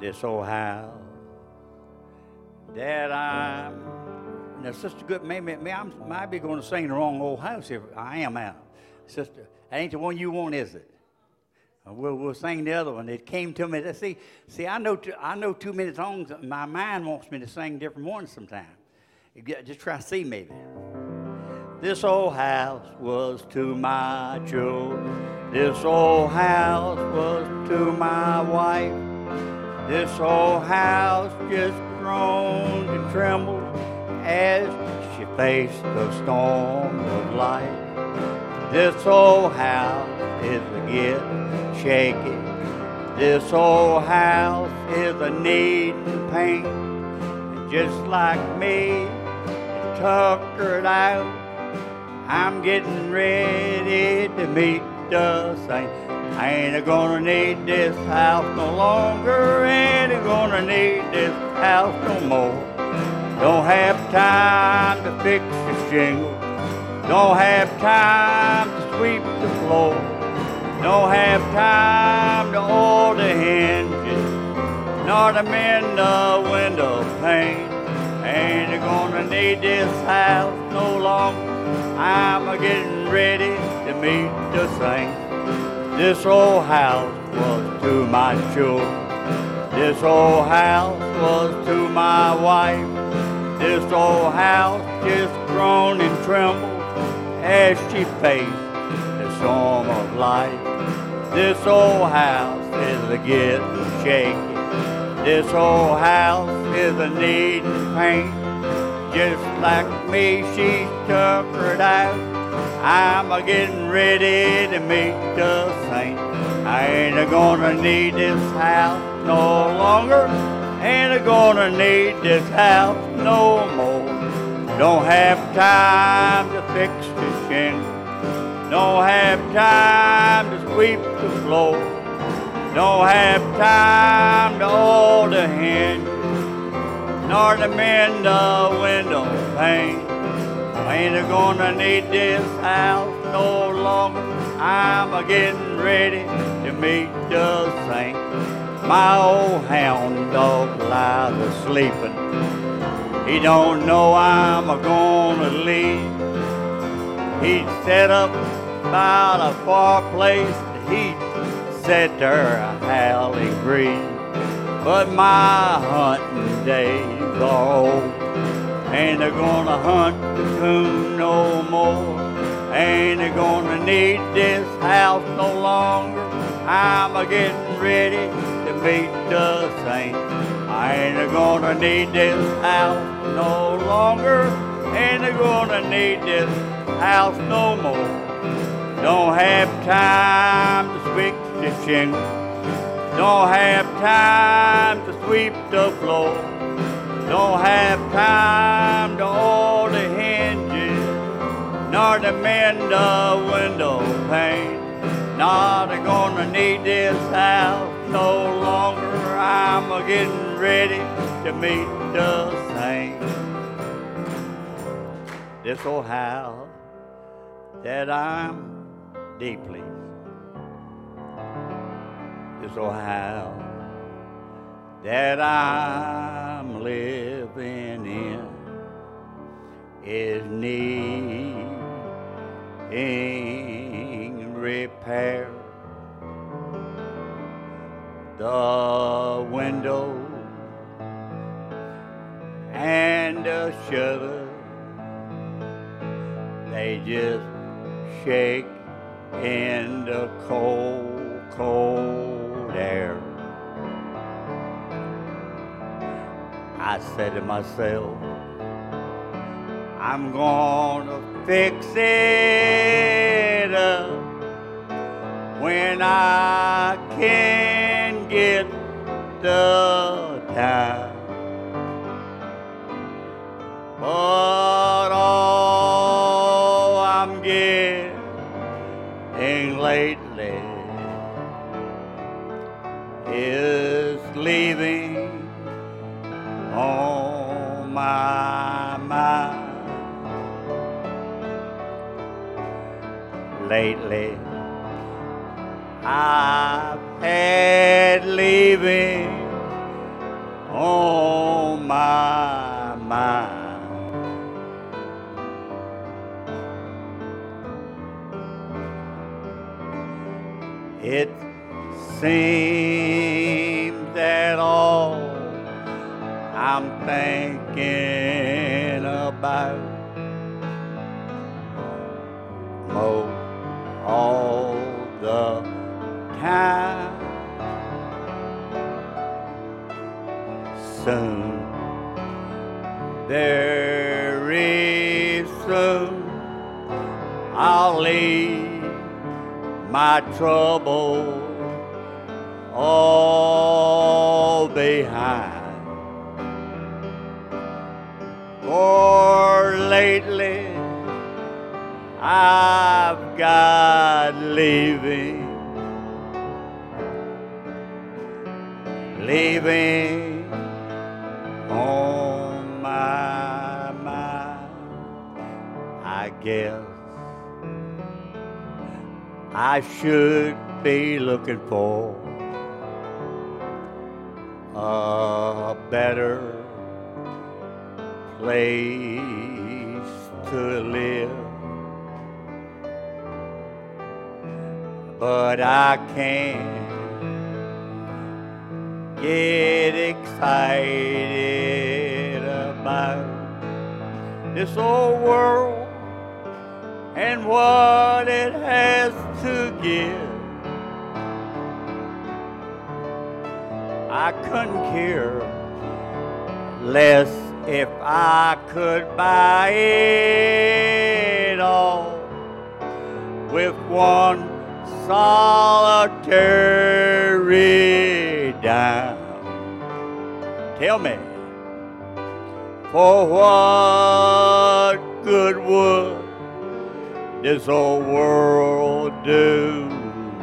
this old house that I'm. Now, Sister Good, maybe, maybe I might be going to sing the wrong old house here. I am out. Sister, that ain't the one you want, is it? Uh, We'll, we'll sing the other one. It came to me. See, see, I know, two, I know too many songs. My mind wants me to sing different ones sometimes. Just try to see maybe. This old house was to my children. This old house was to my wife. This old house just groaned and trembled as she faced the storm of life. This old house is a get shaky. This old house is a needing paint. And just like me, tuckered out, I'm getting ready to meet the saint. I ain't gonna need this house no longer. Ain't gonna need this house no more. Don't have time to fix the shingle. Don't have time to sweep the floor. Don't have time to oil the hinges, nor to mend the window pane. Ain't gonna need this house no longer. I'm a getting ready to meet the saints. This old house was to my children. This old house was to my wife. This old house just groaned and trembled as she faced the storm of life. This old house is a getting shaky. This old house is a needing paint. Just like me, she's tuckered out. I'm a getting ready to meet the saint. I ain't a gonna need this house no longer. Ain't a gonna need this house no more. Don't have time to fix the shingle. Don't have time to sweep the floor. Don't have time to oil the hinges nor to mend the window pane. Ain't gonna need this house no longer. I'm a getting ready to meet the saint. My old hound dog lies a sleeping. He don't know I'm a gonna leave. He'd set up by a far place. He'd set there a howling breeze. But my hunting days are old. Ain't a gonna hunt the no more. Ain't gonna need this house no longer. I'm a getting ready to meet the saint. I ain't gonna need this house no longer. Ain't gonna need this house no more. Don't have time to fix the shingle. Don't have time to sweep the floor. Don't have time to nor to mend the window pane. Not a gonna need this house no longer. I'm a getting ready to meet the saints. This old house that I'm deeply this old house that I'm living in is needing repair. The window and the shutter they just shake in the cold, cold air. I said to myself, I'm gonna fix it up when I can get the time. But all I'm getting lately is leaving Lately, I've had leaving on my mind. It seems that all I'm thinking about most Soon, very soon, I'll leave my trouble all behind. For lately, I've got leaving I guess I should be looking for a better place to live. But I can't get excited about this old world and what it has to give. I couldn't care less if I could buy it all with one solitary dime. Tell me, for what good would this old world do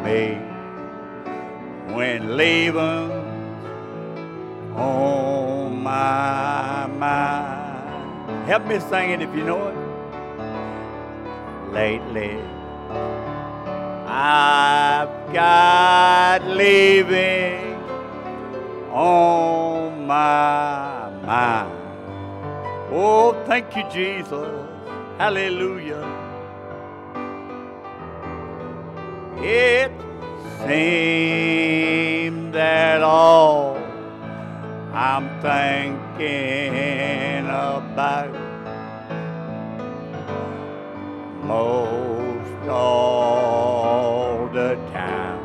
me when leaving on my mind? Help me sing it if you know it. Lately, I've got leaving on my mind. Oh, thank you, Jesus. Hallelujah. It seemed that all I'm thinking about most all the time.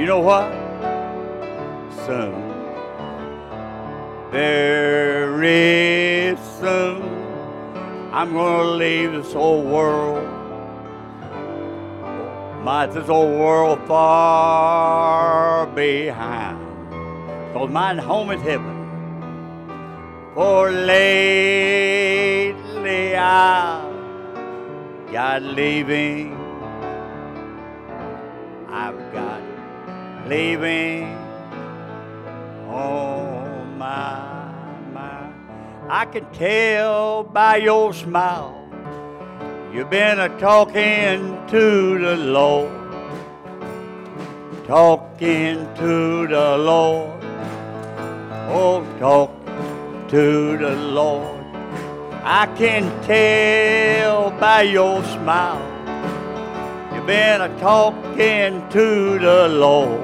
You know what? Soon, very soon, I'm gonna leave this old world. My this old world far behind. Cause my home is heaven. For lately I got leaving. I've got leaving on my mind. I can tell by your smile you've been a talking to the Lord, talking to the Lord. Oh, talk to the Lord. I can tell by your smile you've been a talking to the Lord.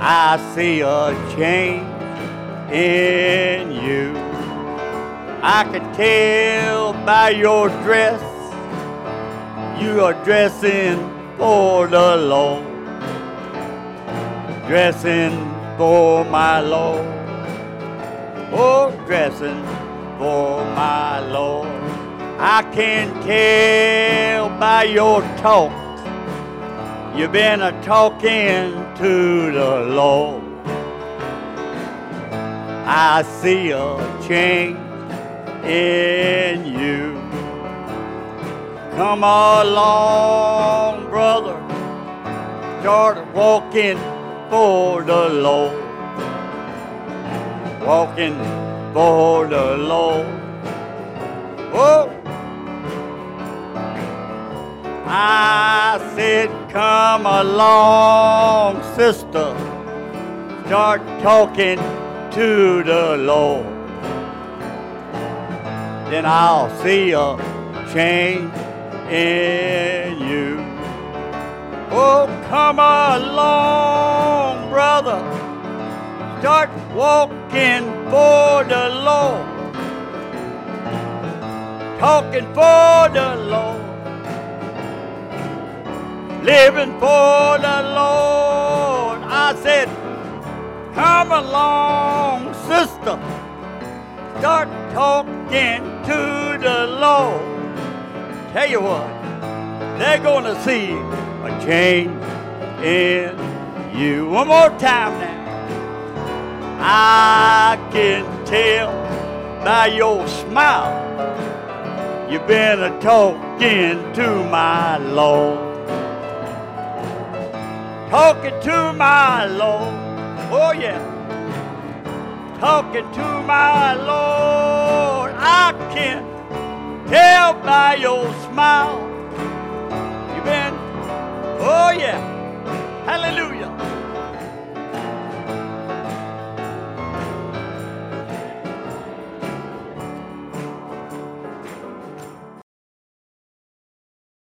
I see a change in you. I can tell by your dress you are dressing for the Lord. Dressing for my Lord. Oh, dressing for my Lord. I can tell by your talk you've been a talking to the Lord. I see a change in you. Come along, brother. Start walking for the Lord. Walking for the Lord. Oh, I said, come along, sister. start talking to the Lord, then I'll see a change in you. Oh, come along, brother. Start walking for the Lord. Talking for the Lord. Living for the Lord. I said, come along, sister. Start talking to the Lord. Tell you what, they're going to see a change in you. One more time now. I can tell by your smile you've been a talking to my Lord. Talking to my Lord. Oh, yeah. Talking to my Lord. I can tell by your smile. You've been, oh, yeah.